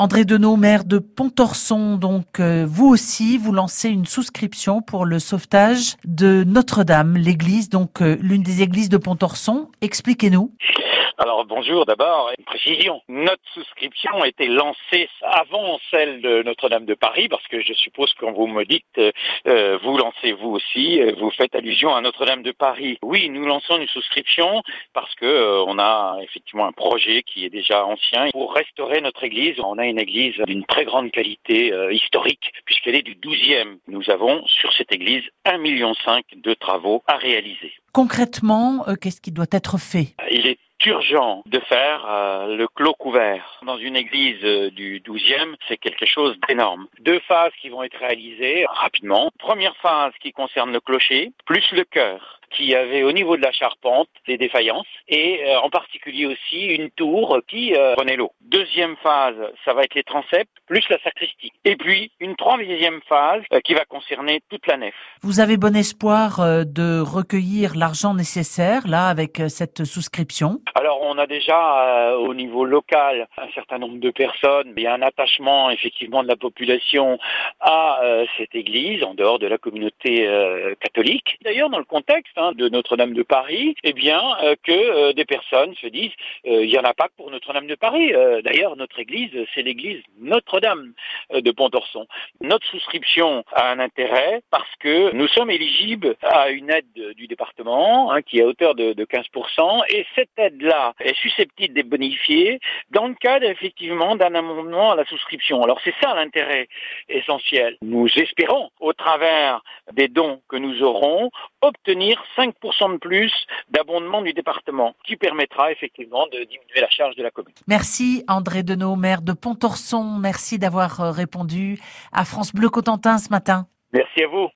André Denot, maire de Pontorson, donc euh, vous aussi, vous lancez une souscription pour le sauvetage de Notre-Dame, l'église, donc euh, l'une des églises de Pontorson. Expliquez-nous. Alors bonjour d'abord, une précision. Notre souscription a été lancée avant celle de Notre-Dame de Paris, parce que je suppose quand vous me dites, euh, vous lancez vous aussi, euh, vous faites allusion à Notre-Dame de Paris. Oui, nous lançons une souscription parce que euh, on a effectivement un projet qui est déjà ancien pour restaurer notre église. On a une église d'une très grande qualité historique puisqu'elle est du 12e. Nous avons sur cette église 1,5 million de travaux à réaliser. Concrètement, qu'est-ce qui doit être fait? Il est urgent de faire euh, le clos couvert. Dans une église euh, du 12e, c'est quelque chose d'énorme. Deux phases qui vont être réalisées rapidement. Première phase qui concerne le clocher, plus le chœur qui avait au niveau de la charpente des défaillances et euh, en particulier aussi une tour qui euh, prenait l'eau. Deuxième phase, ça va être les transepts plus la sacristie. Et puis une troisième phase euh, qui va concerner toute la nef. Vous avez bon espoir de recueillir l'argent nécessaire là avec cette souscription? Alors on a déjà au niveau local un certain nombre de personnes, il y a un attachement effectivement de la population à cette église en dehors de la communauté catholique. D'ailleurs dans le contexte de Notre-Dame de Paris, eh bien euh, que euh, des personnes se disent euh, il n'y en a pas que pour Notre-Dame de Paris. D'ailleurs, notre église, c'est l'église Notre-Dame de Pontorson. Notre souscription a un intérêt parce que nous sommes éligibles à une aide du département hein, qui est à hauteur de, de 15% et cette aide-là est susceptible d'être bonifiée dans le cadre effectivement d'un amendement à la souscription. Alors c'est ça l'intérêt essentiel. Nous espérons, au travers des dons que nous aurons, obtenir 5% de plus d'abondement du département, qui permettra effectivement de diminuer la charge de la commune. Merci André Denot, maire de Pontorson. Merci d'avoir euh, répondu à France Bleu Cotentin ce matin. Merci à vous.